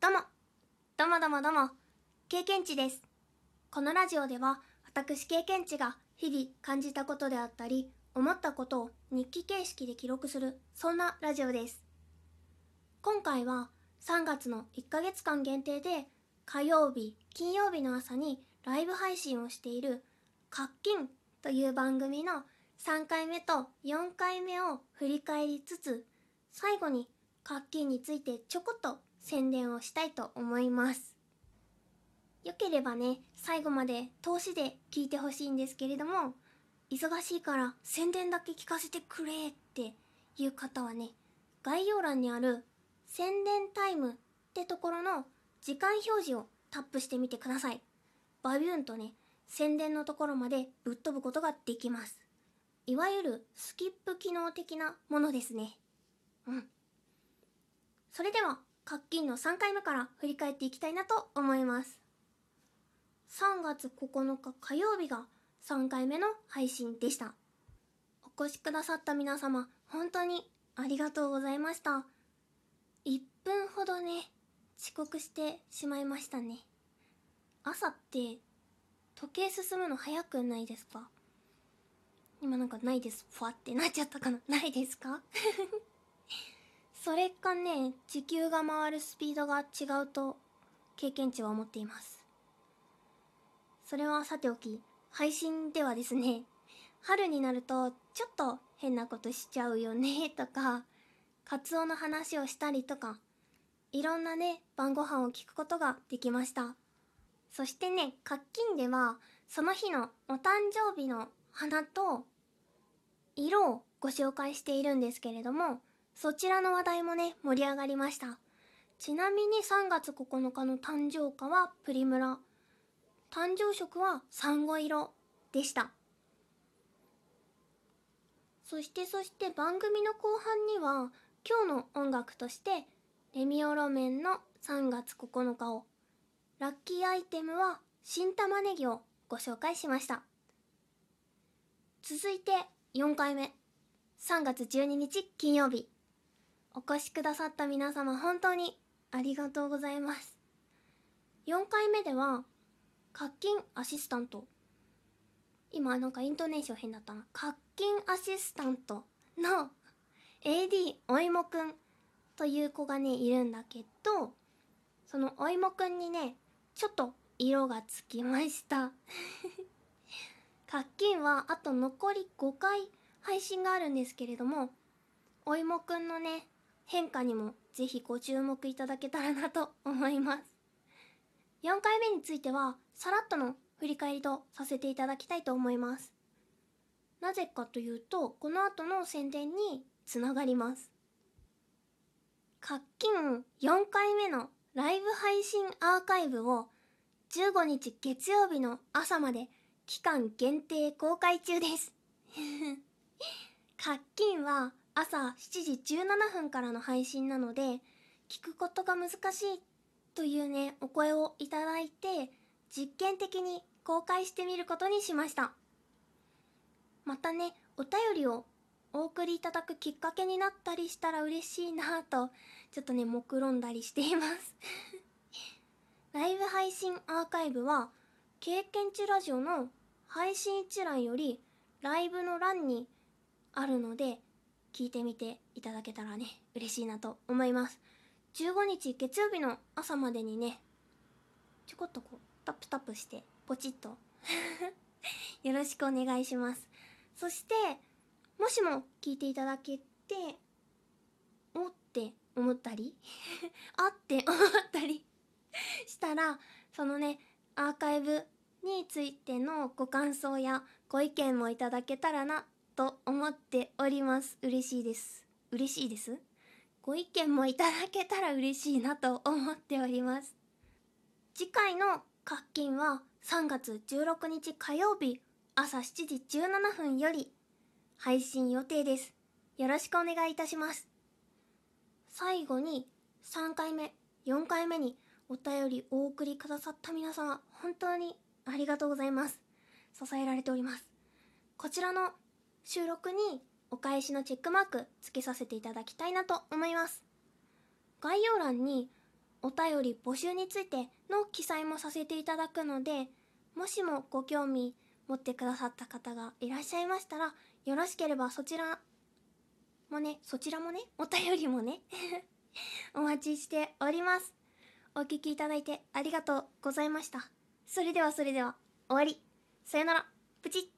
どうも、どうもどうもどうも、経験値です。このラジオでは、私経験値が日々感じたことであったり、思ったことを日記形式で記録する、そんなラジオです。今回は3月の1ヶ月間限定で、火曜日、金曜日の朝にライブ配信をしている、活金という番組の3回目と4回目を振り返りつつ、最後に活金についてちょこっと宣伝をしたいと思います。よければね、最後まで通しで聞いてほしいんですけれども、忙しいから宣伝だけ聞かせてくれっていう方はね、概要欄にある宣伝タイムってところの時間表示をタップしてみてください。バビューンとね、宣伝のところまでぶっ飛ぶことができます。いわゆるスキップ機能的なものですね。うん。それでは、活金の3回目から振り返っていきたいなと思います。3月9日火曜日が3回目の配信でした。お越しくださった皆様、本当にありがとうございました。1分ほどね、遅刻してしまいましたね。朝って、時計進むの早くないですか？今なんかないです。ふわってなっちゃったかな？ないですか？それかね、地球が回るスピードが違うと経験値は思っています。それはさておき、配信ではですね、春になるとちょっと変なことしちゃうよね とか、カツオの話をしたりとか、いろんなね、晩ご飯を聞くことができました。そしてね、活金では、その日のお誕生日の花と色をご紹介しているんですけれども、そちらの話題もね、盛り上がりました。ちなみに3月9日の誕生花はプリムラ。誕生色はサンゴ色でした。そしてそして番組の後半には、今日の音楽として、レミオロメンの3月9日を、ラッキーアイテムは新玉ねぎをご紹介しました。続いて4回目。3月12日金曜日。お越しくださった皆様本当にありがとうございます。4回目では、活金アシスタント。今なんかイントネーション変だったな。活金アシスタントの AD おいもくんという子がね、いるんだけど、そのおいもくんにね、ちょっと色がつきました。活金はあと残り5回配信があるんですけれども、おいもくんのね、変化にもぜひご注目いただけたらなと思います。4回目については、さらっとの振り返りとさせていただきたいと思います。なぜかというと、この後の宣伝につながります。活金4回目のライブ配信アーカイブを15日月曜日の朝まで期間限定公開中です。活金は朝7時17分からの配信なので、聞くことが難しいというね、お声をいただいて、実験的に公開してみることにしました。またね、お便りをお送りいただくきっかけになったりしたら嬉しいなぁと、ちょっとね、目論んだりしています。ライブ配信アーカイブは、経験値ラジオの配信一覧より、ライブの欄にあるので、聞いてみていただけたらね、嬉しいなと思います。15日月曜日の朝までにね、ちょこっとこう、タップタップして、ポチッと、よろしくお願いします。そして、もしも聞いていただけて、おって思ったり、あって思ったり したら、そのね、アーカイブについてのご感想やご意見もいただけたらなと思っております。嬉しいです。嬉しいです？ご意見もいただけたら嬉しいなと思っております。次回の活金は3月16日火曜日朝7時17分より配信予定です。よろしくお願いいたします。最後に3回目、4回目にお便りお送りくださった皆様、本当にありがとうございます。支えられております。こちらの収録にお返しのチェックマークつけさせていただきたいなと思います。概要欄にお便り募集についての記載もさせていただくのでもしもご興味持ってくださった方がいらっしゃいましたらよろしければそちらもねそちらもねお便りもね お待ちしております。お聞きいただいてありがとうございました。それではそれでは終わり。さよなら。プチッ。